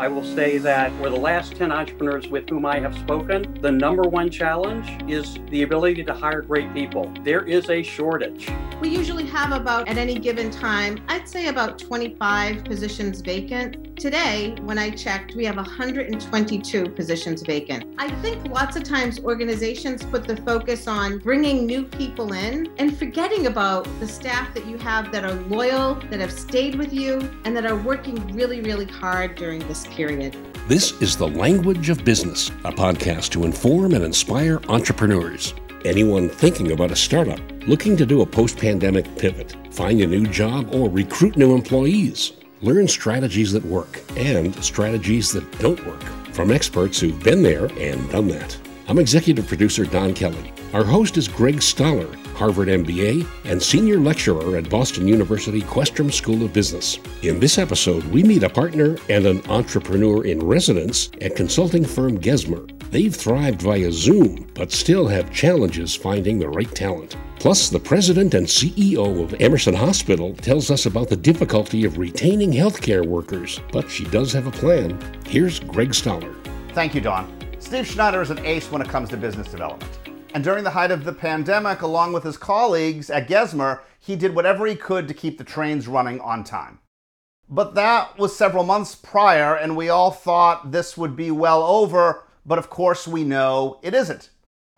I will say that for the last 10 entrepreneurs with whom I have spoken, the number one challenge is the ability to hire great people. There is a shortage. We usually have about, at any given time, I'd say about 25 positions vacant. Today, when I checked, we have 122 positions vacant. I think lots of times organizations put the focus on bringing new people in and forgetting about the staff that you have that are loyal, that have stayed with you, and that are working really, really hard during this period. This is The Language of Business, a podcast to inform and inspire entrepreneurs. Anyone thinking about a startup, looking to do a post pandemic pivot, find a new job, or recruit new employees. Learn strategies that work and strategies that don't work from experts who've been there and done that. I'm executive producer Don Kelly. Our host is Greg Stoller, Harvard MBA and senior lecturer at Boston University Questrom School of Business. In this episode, we meet a partner and an entrepreneur in residence at consulting firm Gesmer. They've thrived via Zoom, but still have challenges finding the right talent. Plus, the president and CEO of Emerson Hospital tells us about the difficulty of retaining healthcare workers, but she does have a plan. Here's Greg Stoller. Thank you, Don. Steve Snyder is an ace when it comes to business development. And during the height of the pandemic, along with his colleagues at Gesmer, he did whatever he could to keep the trains running on time. But that was several months prior, and we all thought this would be well over but of course we know it isn't.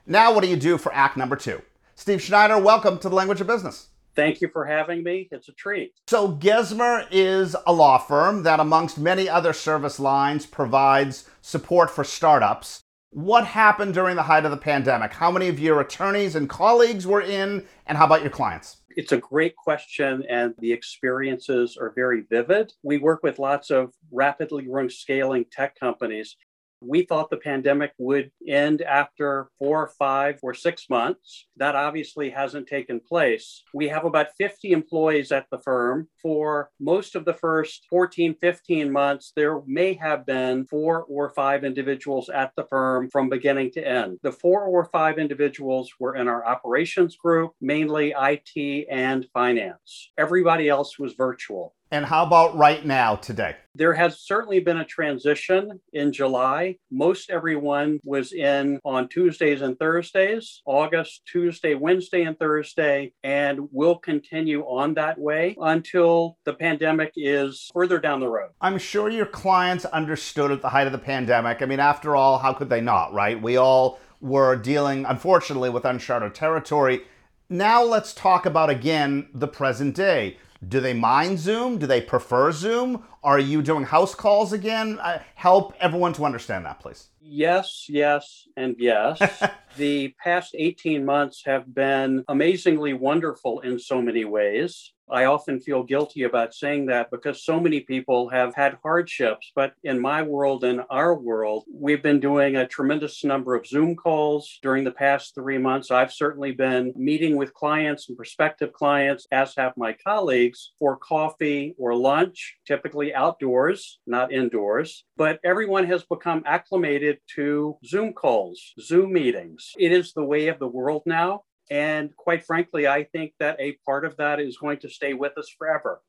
Now, what do you do for act number two? Steve Snyder, welcome to the Language of Business. Thank you for having me. It's a treat. So, Gesmer is a law firm that, amongst many other service lines, provides support for startups. What happened during the height of the pandemic? How many of your attorneys and colleagues were in, and how about your clients? It's a great question, and the experiences are very vivid. We work with lots of rapidly growing scaling tech companies, we thought the pandemic would end after four, five, or six months. That obviously hasn't taken place. We have about 50 employees at the firm. For most of the first 14, 15 months, there may have been four or five individuals at the firm from beginning to end. The four or five individuals were in our operations group, mainly IT and finance. Everybody else was virtual. And how about right now, today? There has certainly been a transition in July. Most everyone was in on Tuesdays and Thursdays, August, Tuesday, Wednesday, and Thursday, and will continue on that way until the pandemic is further down the road. I'm sure your clients understood at the height of the pandemic. I mean, after all, how could they not, right? We all were dealing, unfortunately, with uncharted territory. Now let's talk about again the present day. Do they mind Zoom? Do they prefer Zoom? Are you doing house calls again? Uh, help everyone to understand that, please. Yes, yes, and yes. the past 18 months have been amazingly wonderful in so many ways. I often feel guilty about saying that because so many people have had hardships. But in my world, in our world, we've been doing a tremendous number of Zoom calls during the past three months. I've certainly been meeting with clients and prospective clients, as have my colleagues, for coffee or lunch, typically outdoors, not indoors. But everyone has become acclimated to Zoom calls, Zoom meetings. It is the way of the world now. And quite frankly, I think that a part of that is going to stay with us forever.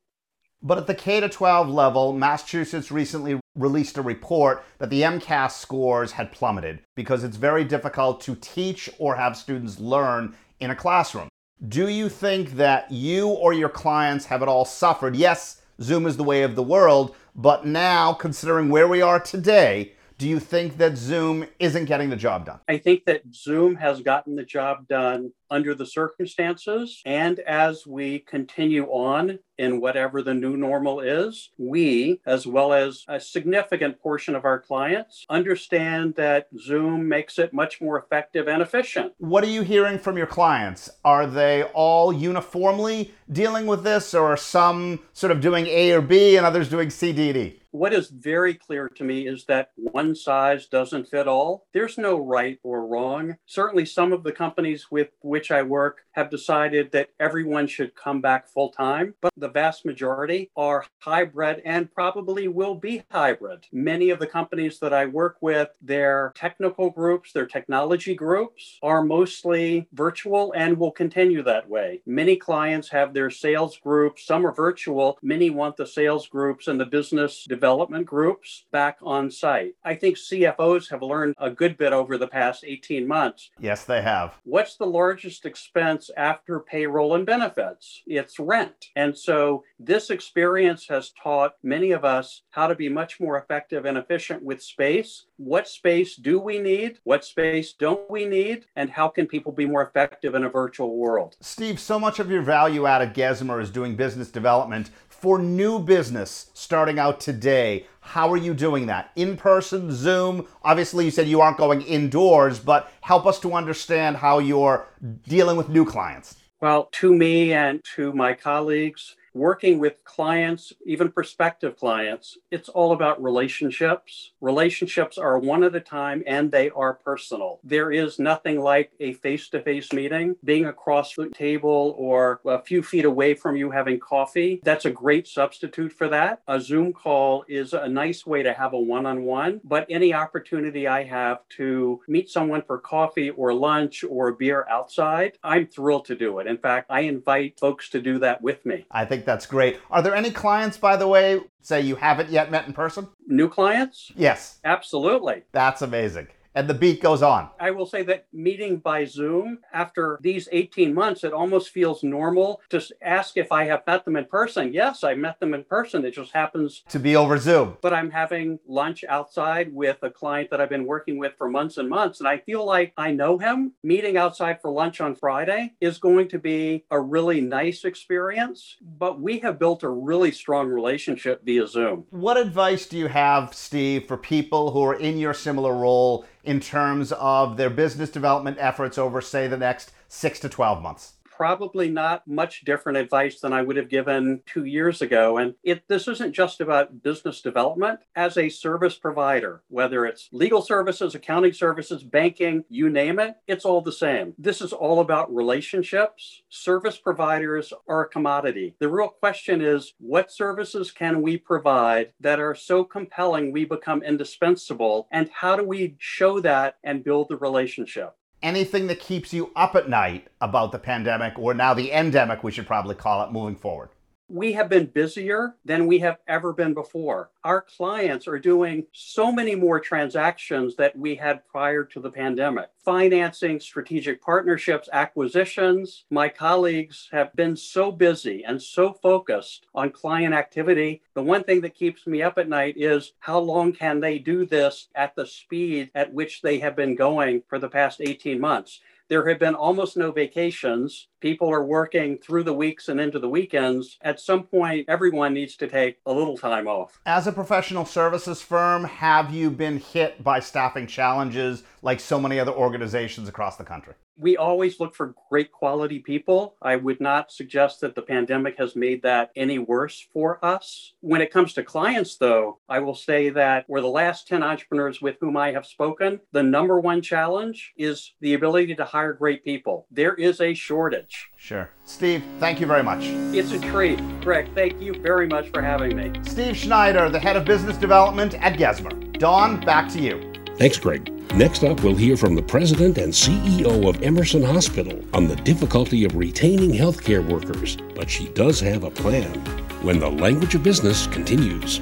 But at the K 12 level, Massachusetts recently released a report that the MCAS scores had plummeted because it's very difficult to teach or have students learn in a classroom. Do you think that you or your clients have it all suffered? Yes, Zoom is the way of the world, but now, considering where we are today, do you think that Zoom isn't getting the job done? I think that Zoom has gotten the job done under the circumstances. And as we continue on in whatever the new normal is, we, as well as a significant portion of our clients, understand that Zoom makes it much more effective and efficient. What are you hearing from your clients? Are they all uniformly dealing with this, or are some sort of doing A or B and others doing C, D, D? what is very clear to me is that one size doesn't fit all. There's no right or wrong. Certainly, some of the companies with which which I work have decided that everyone should come back full time, but the vast majority are hybrid and probably will be hybrid. Many of the companies that I work with, their technical groups, their technology groups are mostly virtual and will continue that way. Many clients have their sales groups, some are virtual, many want the sales groups and the business development groups back on site. I think CFOs have learned a good bit over the past 18 months. Yes, they have. What's the largest expense after payroll and benefits? It's rent. And so this experience has taught many of us how to be much more effective and efficient with space. What space do we need? What space don't we need? And how can people be more effective in a virtual world? Steve, so much of your value out at Gesmer is doing business development for new business starting out today. How are you doing that? In person, Zoom? Obviously, you said you aren't going indoors, but help us to understand how you're dealing with new clients. Well, to me and to my colleagues, working with clients, even prospective clients, it's all about relationships. Relationships are one at a time and they are personal. There is nothing like a face to face meeting, being across the table or a few feet away from you having coffee. That's a great substitute for that. A Zoom call is a nice way to have a one on one, but any opportunity I have to meet someone for coffee or lunch or a beer outside, I'm thrilled to do it. In fact, I invite folks to do that with me. I think that's great. Are there any clients, by the way, say you haven't yet met in person? New clients? Yes. Absolutely. That's amazing and the beat goes on. I will say that meeting by Zoom after these 18 months, it almost feels normal to ask if I have met them in person. Yes, I met them in person. It just happens to be over Zoom. But I'm having lunch outside with a client that I've been working with for months and months, and I feel like I know him. Meeting outside for lunch on Friday is going to be a really nice experience, but we have built a really strong relationship via Zoom. What advice do you have, Steve, for people who are in your similar role in terms of their business development efforts over, say, the next six to 12 months? Probably not much different advice than I would have given two years ago. And it, this isn't just about business development. As a service provider, whether it's legal services, accounting services, banking, you name it, it's all the same. This is all about relationships. Service providers are a commodity. The real question is what services can we provide that are so compelling we become indispensable? And how do we show that and build the relationship? Anything that keeps you up at night about the pandemic, or now the endemic, we should probably call it, moving forward? We have been busier than we have ever been before. Our clients are doing so many more transactions that we had prior to the pandemic. Financing, strategic partnerships, acquisitions. My colleagues have been so busy and so focused on client activity. The one thing that keeps me up at night is how long can they do this at the speed at which they have been going for the past 18 months? There have been almost no vacations. People are working through the weeks and into the weekends. At some point, everyone needs to take a little time off. As a professional services firm, have you been hit by staffing challenges like so many other organizations across the country? We always look for great quality people. I would not suggest that the pandemic has made that any worse for us. When it comes to clients, though, I will say that for the last 10 entrepreneurs with whom I have spoken, the number one challenge is the ability to hire great people. There is a shortage. Sure. Steve, thank you very much. It's a treat. Greg, thank you very much for having me. Steve Snyder, the head of business development at Gesmer. Don, back to you. Thanks, Greg. Next up, we'll hear from the president and CEO of Emerson Hospital on the difficulty of retaining healthcare workers, but she does have a plan. When the language of business continues.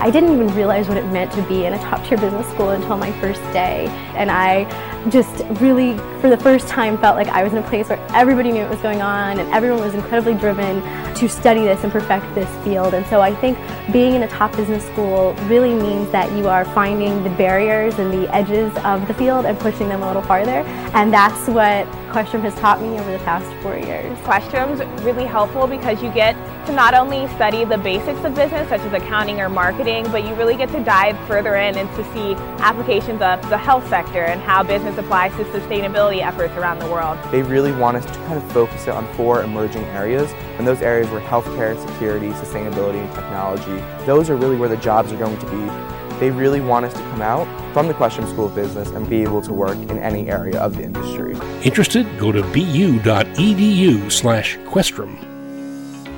I didn't even realize what it meant to be in a top tier business school until my first day. And I just really, for the first time, felt like I was in a place where everybody knew what was going on and everyone was incredibly driven to study this and perfect this field. And so I think being in a top business school really means that you are finding the barriers and the edges of the field and pushing them a little farther. And that's what Questrom has taught me over the past four years. Questrom's really helpful because you get to not only study the basics of business, such as accounting or marketing, but you really get to dive further in and to see applications of the health sector and how business applies to sustainability efforts around the world. They really want us to kind of focus it on four emerging areas, and those areas were healthcare, security, sustainability, and technology. Those are really where the jobs are going to be They really want us to come out from the Questrom School of Business and be able to work in any area of the industry. Interested? Go to bu.edu slash Questrom.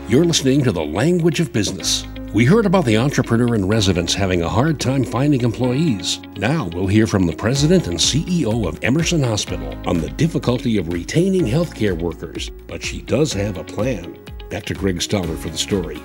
You're listening to The Language of Business. We heard about the entrepreneur in residence having a hard time finding employees. Now we'll hear from the president and CEO of Emerson Hospital on the difficulty of retaining healthcare workers, but she does have a plan. Back to Greg Stoller for the story.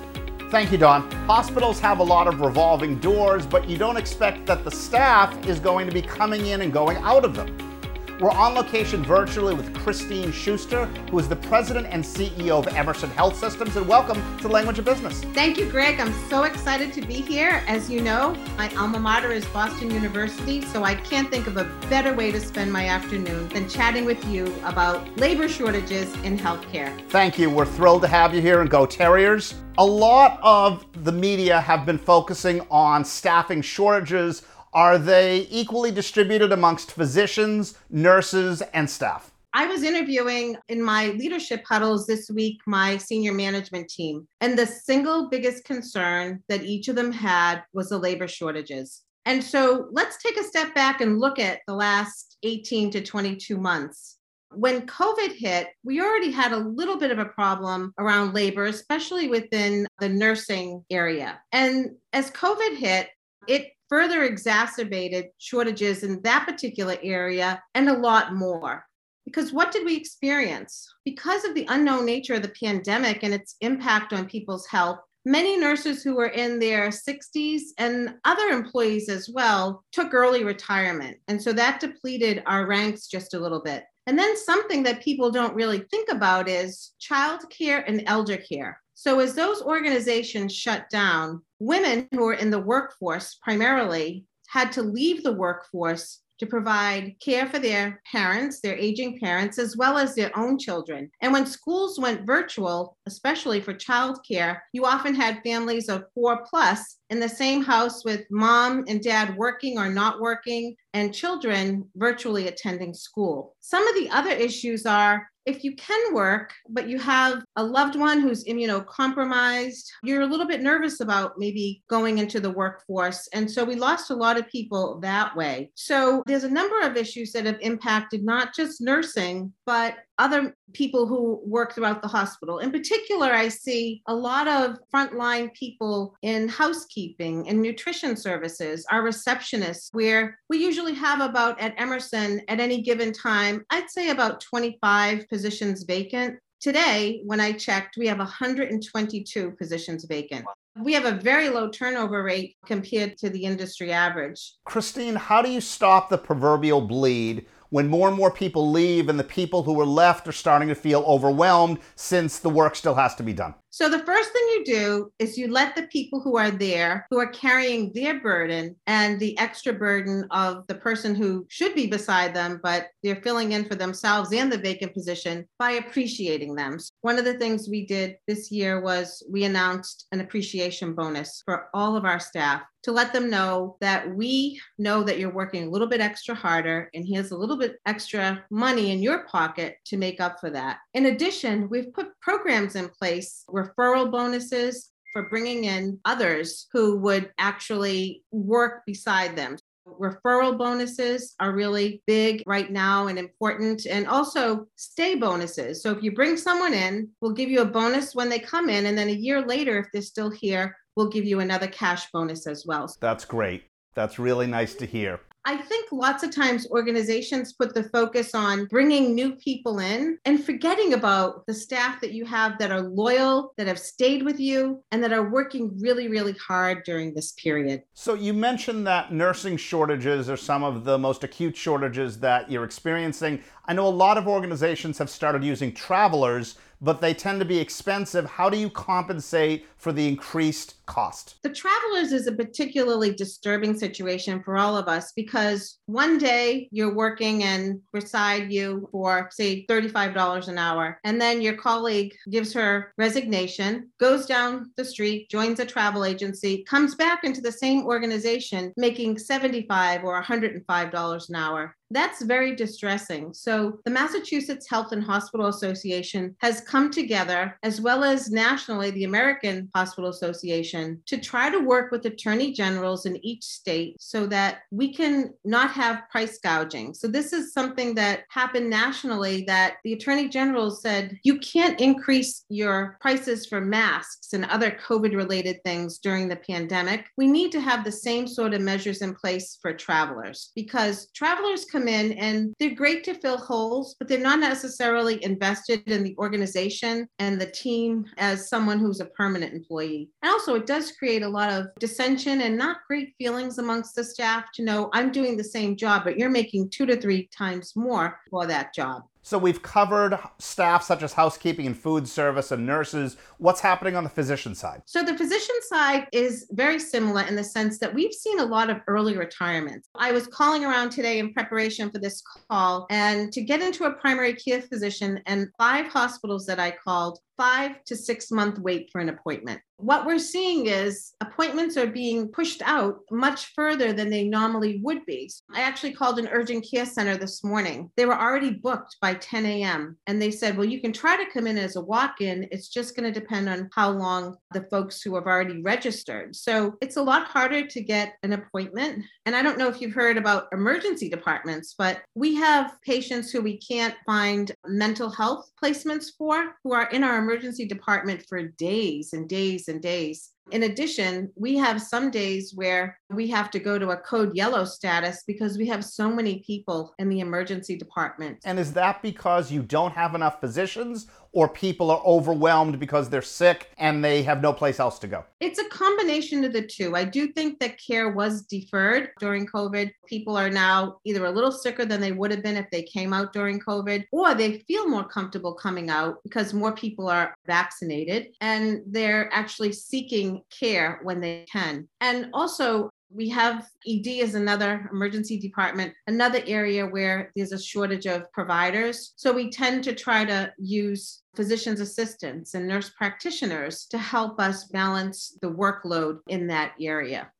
Thank you, Don. Hospitals have a lot of revolving doors, but you don't expect that the staff is going to be coming in and going out of them. We're on location virtually with Christine Schuster, who is the president and CEO of Emerson Health Systems, and welcome to Language of Business. Thank you, Greg. I'm so excited to be here. As you know, my alma mater is Boston University, so I can't think of a better way to spend my afternoon than chatting with you about labor shortages in healthcare. Thank you. We're thrilled to have you here and Go Terriers. A lot of the media have been focusing on staffing shortages are they equally distributed amongst physicians, nurses, and staff? I was interviewing in my leadership huddles this week my senior management team, and the single biggest concern that each of them had was the labor shortages. And so let's take a step back and look at the last 18 to 22 months. When COVID hit, we already had a little bit of a problem around labor, especially within the nursing area. And as COVID hit, it further exacerbated shortages in that particular area and a lot more. Because what did we experience? Because of the unknown nature of the pandemic and its impact on people's health, many nurses who were in their 60s and other employees as well took early retirement. And so that depleted our ranks just a little bit. And then something that people don't really think about is child care and elder care. So, as those organizations shut down, women who were in the workforce primarily had to leave the workforce to provide care for their parents, their aging parents, as well as their own children. And when schools went virtual, especially for childcare, you often had families of four plus in the same house with mom and dad working or not working, and children virtually attending school. Some of the other issues are if you can work, but you have a loved one who's immunocompromised, you're a little bit nervous about maybe going into the workforce. And so we lost a lot of people that way. So there's a number of issues that have impacted not just nursing, but other people who work throughout the hospital. In particular, I see a lot of frontline people in housekeeping and nutrition services, our receptionists, where we usually have about at Emerson at any given time, I'd say about 25 positions vacant. Today, when I checked, we have 122 positions vacant. We have a very low turnover rate compared to the industry average. Christine, how do you stop the proverbial bleed when more and more people leave and the people who are left are starting to feel overwhelmed since the work still has to be done? So the first thing you do is you let the people who are there, who are carrying their burden and the extra burden of the person who should be beside them, but they're filling in for themselves and the vacant position by appreciating them. One of the things we did this year was we announced an appreciation bonus for all of our staff to let them know that we know that you're working a little bit extra harder and here's a little bit extra money in your pocket to make up for that. In addition, we've put programs in place where referral bonuses for bringing in others who would actually work beside them. Referral bonuses are really big right now and important, and also stay bonuses. So, if you bring someone in, we'll give you a bonus when they come in, and then a year later, if they're still here, we'll give you another cash bonus as well. That's great. That's really nice to hear. I think lots of times organizations put the focus on bringing new people in and forgetting about the staff that you have that are loyal, that have stayed with you, and that are working really, really hard during this period. So, you mentioned that nursing shortages are some of the most acute shortages that you're experiencing. I know a lot of organizations have started using travelers but they tend to be expensive. How do you compensate for the increased cost? The travelers is a particularly disturbing situation for all of us because one day you're working and beside you for, say, $35 an hour, and then your colleague gives her resignation, goes down the street, joins a travel agency, comes back into the same organization making 75 or $105 an hour That's very distressing. So, the Massachusetts Health and Hospital Association has come together, as well as nationally, the American Hospital Association, to try to work with attorney generals in each state so that we can not have price gouging. So, this is something that happened nationally that the attorney general said you can't increase your prices for masks and other COVID related things during the pandemic. We need to have the same sort of measures in place for travelers because travelers come in and they're great to fill holes, but they're not necessarily invested in the organization and the team as someone who's a permanent employee. And also, it does create a lot of dissension and not great feelings amongst the staff to know I'm doing the same job, but you're making two to three times more for that job. So we've covered staff such as housekeeping and food service and nurses. What's happening on the physician side? So the physician side is very similar in the sense that we've seen a lot of early retirements. I was calling around today in preparation for this call and to get into a primary care physician and five hospitals that I called five to six month wait for an appointment. What we're seeing is appointments are being pushed out much further than they normally would be. I actually called an urgent care center this morning. They were already booked by 10 a.m. And they said, well, you can try to come in as a walk in. It's just going to depend on how long the folks who have already registered. So it's a lot harder to get an appointment. And I don't know if you've heard about emergency departments, but we have patients who we can't find mental health placements for who are in our emergency department for days and days and days. In addition, we have some days where we have to go to a code yellow status because we have so many people in the emergency department. And is that because you don't have enough physicians or people are overwhelmed because they're sick and they have no place else to go? It's a combination of the two. I do think that care was deferred during COVID. People are now either a little sicker than they would have been if they came out during COVID, or they feel more comfortable coming out because more people are vaccinated and they're actually seeking care when they can. And also, we have ED is another emergency department, another area where there's a shortage of providers. So we tend to try to use physician's assistants and nurse practitioners to help us balance the workload in that area.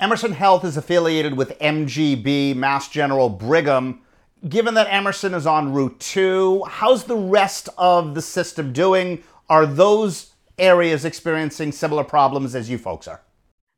Emerson Health is affiliated with MGB, Mass General Brigham. Given that Emerson is on Route 2, how's the rest of the system doing? Are those areas experiencing similar problems as you folks are?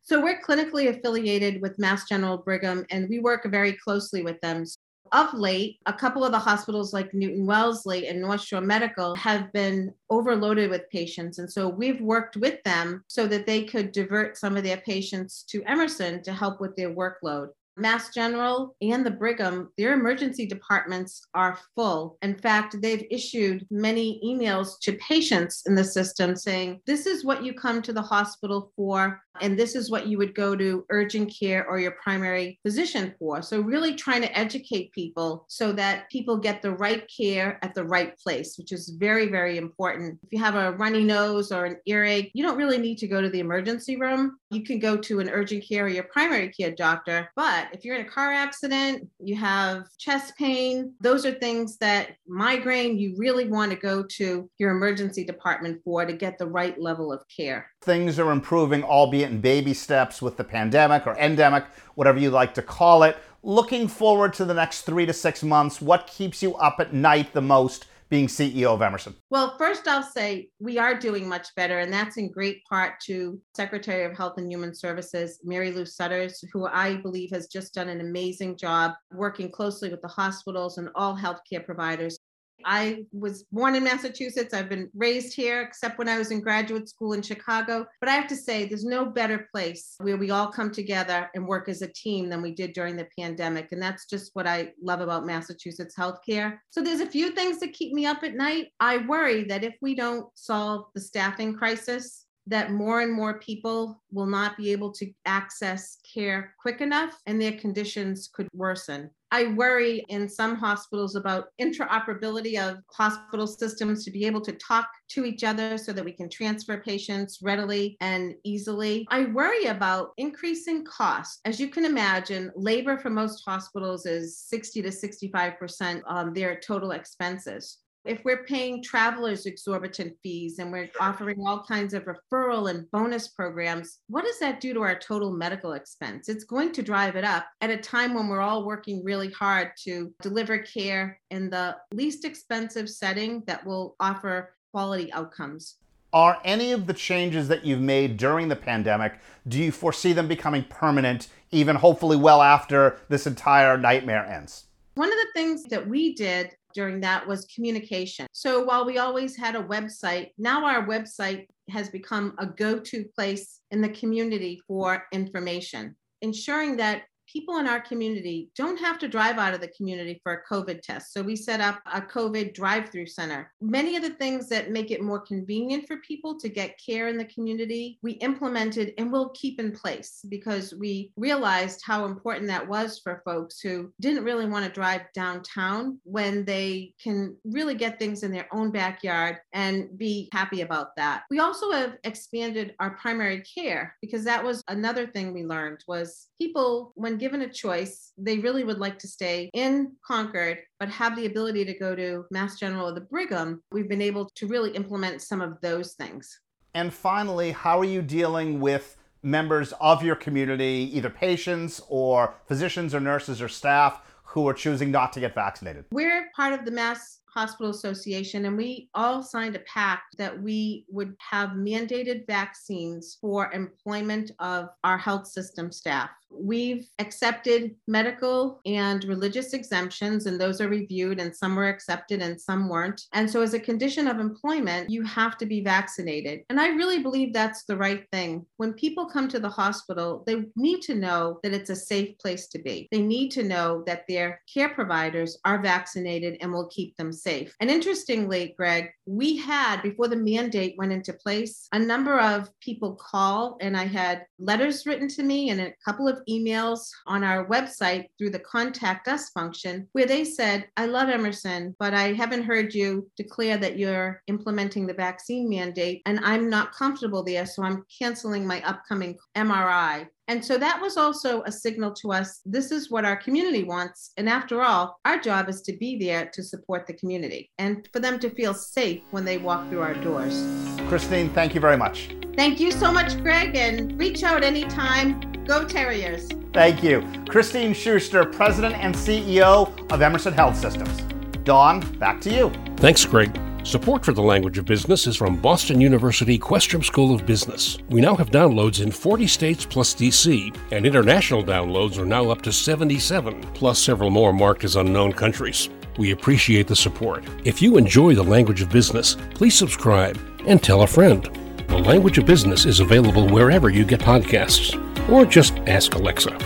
So we're clinically affiliated with Mass General Brigham and we work very closely with them. Of late, a couple of the hospitals like Newton Wellesley and North Shore Medical have been overloaded with patients. And so we've worked with them so that they could divert some of their patients to Emerson to help with their workload. Mass General and the Brigham, their emergency departments are full. In fact, they've issued many emails to patients in the system saying, This is what you come to the hospital for, and this is what you would go to urgent care or your primary physician for. So, really trying to educate people so that people get the right care at the right place, which is very, very important. If you have a runny nose or an earache, you don't really need to go to the emergency room. You can go to an urgent care or your primary care doctor, but if you're in a car accident, you have chest pain, those are things that migraine, you really want to go to your emergency department for to get the right level of care. Things are improving, albeit in baby steps with the pandemic or endemic, whatever you like to call it. Looking forward to the next three to six months, what keeps you up at night the most? Being CEO of Emerson? Well, first I'll say we are doing much better, and that's in great part to Secretary of Health and Human Services, Mary Lou Sudders, who I believe has just done an amazing job working closely with the hospitals and all healthcare providers I was born in Massachusetts. I've been raised here, except when I was in graduate school in Chicago. But I have to say, there's no better place where we all come together and work as a team than we did during the pandemic. And that's just what I love about Massachusetts healthcare. So there's a few things that keep me up at night. I worry that if we don't solve the staffing crisis, that more and more people will not be able to access care quick enough and their conditions could worsen. I worry in some hospitals about interoperability of hospital systems to be able to talk to each other so that we can transfer patients readily and easily. I worry about increasing costs. As you can imagine, labor for most hospitals is 60 to 65% of their total expenses If we're paying travelers exorbitant fees and we're offering all kinds of referral and bonus programs, what does that do to our total medical expense? It's going to drive it up at a time when we're all working really hard to deliver care in the least expensive setting that will offer quality outcomes. Are any of the changes that you've made during the pandemic, do you foresee them becoming permanent, even hopefully well after this entire nightmare ends? One of the things that we did during that was communication. So while we always had a website, now our website has become a go to place in the community for information, ensuring that people in our community don't have to drive out of the community for a COVID test. So we set up a COVID drive through center. Many of the things that make it more convenient for people to get care in the community, we implemented and will keep in place because we realized how important that was for folks who didn't really want to drive downtown when they can really get things in their own backyard and be happy about that. We also have expanded our primary care because that was another thing we learned was people when given a choice, they really would like to stay in Concord, but have the ability to go to Mass General or the Brigham, we've been able to really implement some of those things. And finally, how are you dealing with members of your community, either patients or physicians or nurses or staff, who are choosing not to get vaccinated? We're part of the Mass Hospital Association, and we all signed a pact that we would have mandated vaccines for employment of our health system staff. We've accepted medical and religious exemptions, and those are reviewed, and some were accepted and some weren't. And so, as a condition of employment, you have to be vaccinated. And I really believe that's the right thing. When people come to the hospital, they need to know that it's a safe place to be. They need to know that their care providers are vaccinated and will keep them safe. And interestingly, Greg, we had, before the mandate went into place, a number of people call, and I had letters written to me and a couple of emails on our website through the contact us function where they said, I love Emerson, but I haven't heard you declare that you're implementing the vaccine mandate, and I'm not comfortable there. So I'm canceling my upcoming MRI. And so that was also a signal to us this is what our community wants. And after all, our job is to be there to support the community and for them to feel safe when they walk through our doors. Christine, thank you very much. Thank you so much, Greg, and reach out anytime. Go Terriers. Thank you. Christine Schuster, President and CEO of Emerson Health Systems. Don, back to you. Thanks, Greg. Support for the language of business is from Boston University Questrom School of Business. We now have downloads in 40 states plus DC, and international downloads are now up to 77, plus several more marked as unknown countries. We appreciate the support. If you enjoy the language of business, please subscribe and tell a friend. The language of business is available wherever you get podcasts or just ask Alexa.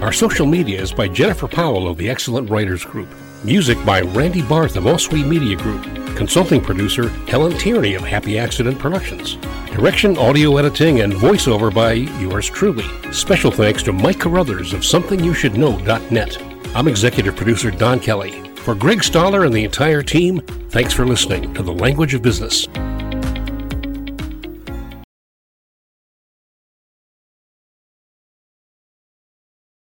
Our social media is by Jennifer Powell of the Excellent Writers Group. Music by Randy Barth of Oswee Media Group. Consulting producer Helen Tierney of Happy Accident Productions. Direction, audio editing, and voiceover by yours truly. Special thanks to Mike Carruthers of SomethingYouShouldKnow.net. I'm executive producer Don Kelly. For Greg Stoller and the entire team, thanks for listening to The Language of Business.